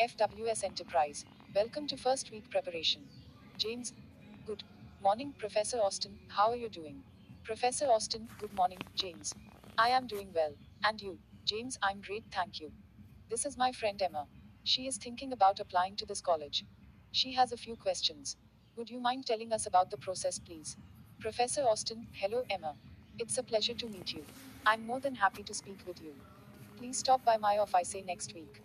FWS Enterprise. Welcome to first week preparation. James. Good morning, Professor Austin. How are you doing? Professor Austin. Good morning, James. I am doing well. And you? James, I'm great, thank you. This is my friend Emma. She is thinking about applying to this college. She has a few questions. Would you mind telling us about the process, please? Professor Austin, hello, Emma. It's a pleasure to meet you. I'm more than happy to speak with you. Please stop by my office next week.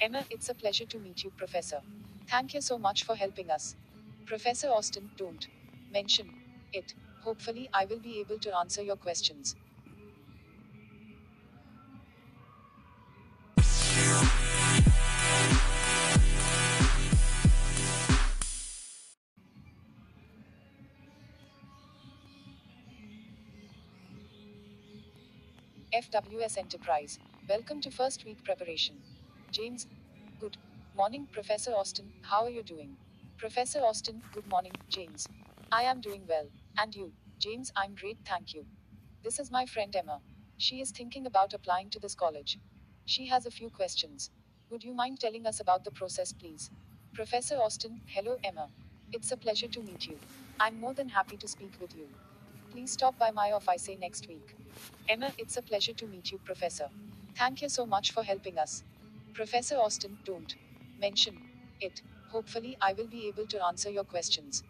Emma, it's a pleasure to meet you, Professor. Thank you so much for helping us. Professor Austin, don't mention it. Hopefully, I will be able to answer your questions. FWS Enterprise. Welcome to first week preparation. James. Good morning, Professor Austin. How are you doing? Professor Austin. Good morning, James. I am doing well. And you? James, I'm great, thank you. This is my friend Emma. She is thinking about applying to this college. She has a few questions. Would you mind telling us about the process, please? Professor Austin, hello, Emma. It's a pleasure to meet you. I'm more than happy to speak with you. Please stop by my office next week. Emma, it's a pleasure to meet you, Professor. Thank you so much for helping us. Professor Austin, don't mention it. Hopefully, I will be able to answer your questions.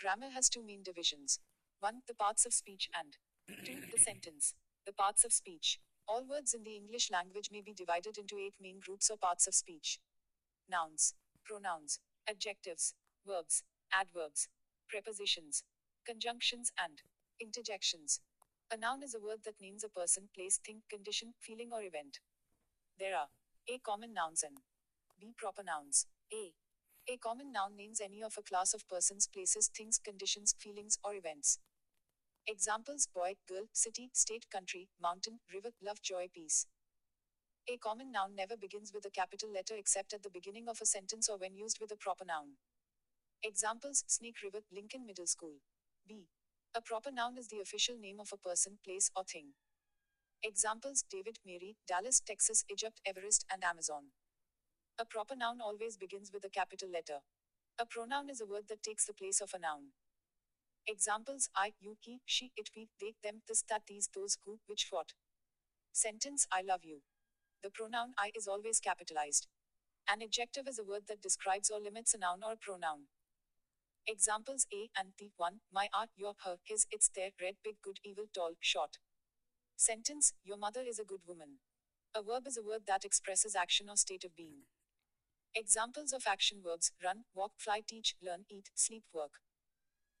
Grammar has two main divisions. 1. The parts of speech and 2. The sentence. The parts of speech. All words in the English language may be divided into eight main groups or parts of speech nouns, pronouns, adjectives, verbs, adverbs, prepositions, conjunctions, and interjections. A noun is a word that names a person, place, thing, condition, feeling, or event. There are A. Common nouns and B. Proper nouns. A. A common noun names any of a class of persons, places, things, conditions, feelings, or events. Examples boy, girl, city, state, country, mountain, river, love, joy, peace. A common noun never begins with a capital letter except at the beginning of a sentence or when used with a proper noun. Examples Snake River, Lincoln Middle School. B. A proper noun is the official name of a person, place, or thing. Examples David, Mary, Dallas, Texas, Egypt, Everest, and Amazon. A proper noun always begins with a capital letter. A pronoun is a word that takes the place of a noun. Examples I, you, he, she, it, we, they, them, this, that, these, those, who, which, what. Sentence I love you. The pronoun I is always capitalized. An adjective is a word that describes or limits a noun or pronoun. Examples A and the, one, my, art, your, her, his, its, their, red, big, good, evil, tall, short. Sentence Your mother is a good woman. A verb is a word that expresses action or state of being. Examples of action verbs run, walk, fly, teach, learn, eat, sleep, work.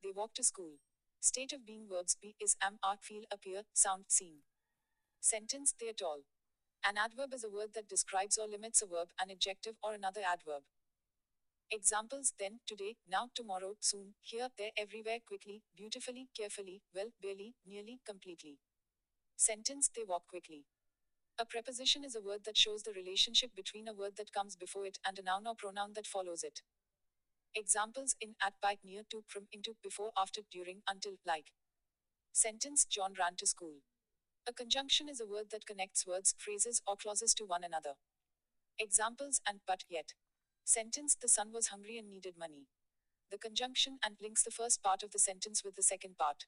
They walk to school. State of being verbs be, is, am, art feel, appear, sound, seem. Sentence they at all. An adverb is a word that describes or limits a verb, an adjective, or another adverb. Examples then, today, now, tomorrow, soon, here, there, everywhere, quickly, beautifully, carefully, well, barely, nearly, completely. Sentence they walk quickly. A preposition is a word that shows the relationship between a word that comes before it and a noun or pronoun that follows it. Examples in, at, by, near to, from, into, before, after, during, until, like. Sentence John ran to school. A conjunction is a word that connects words, phrases, or clauses to one another. Examples and but yet. Sentence The son was hungry and needed money. The conjunction and links the first part of the sentence with the second part.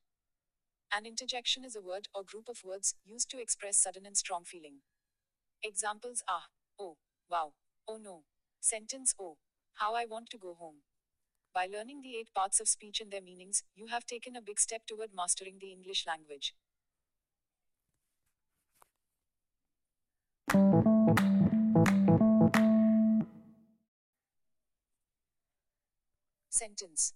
An interjection is a word or group of words used to express sudden and strong feeling. Examples are oh, wow, oh no. Sentence oh, how I want to go home. By learning the eight parts of speech and their meanings, you have taken a big step toward mastering the English language. Sentence.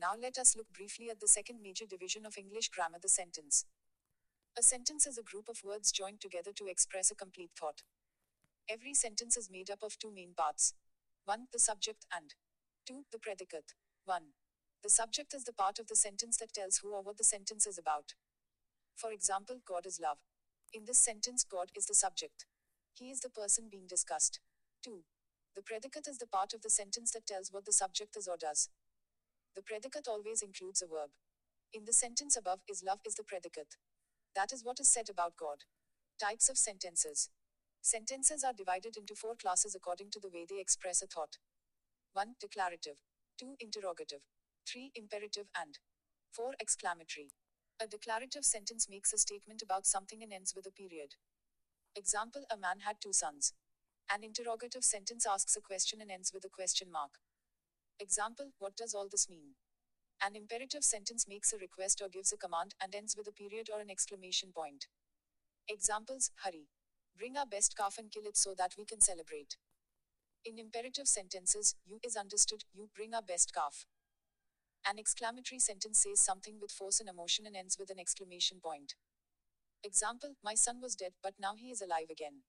Now let us look briefly at the second major division of English grammar the sentence. A sentence is a group of words joined together to express a complete thought. Every sentence is made up of two main parts 1. The subject and 2. The predicate. 1. The subject is the part of the sentence that tells who or what the sentence is about. For example, God is love. In this sentence, God is the subject. He is the person being discussed. 2. The predicate is the part of the sentence that tells what the subject is or does. The predicate always includes a verb. In the sentence above, is love is the predicate. That is what is said about God. Types of sentences. Sentences are divided into four classes according to the way they express a thought. 1. Declarative. 2. Interrogative. 3. Imperative and 4. Exclamatory. A declarative sentence makes a statement about something and ends with a period. Example A man had two sons. An interrogative sentence asks a question and ends with a question mark. Example What does all this mean? An imperative sentence makes a request or gives a command and ends with a period or an exclamation point. Examples Hurry. Bring our best calf and kill it so that we can celebrate. In imperative sentences, you is understood, you bring our best calf. An exclamatory sentence says something with force and emotion and ends with an exclamation point. Example My son was dead, but now he is alive again.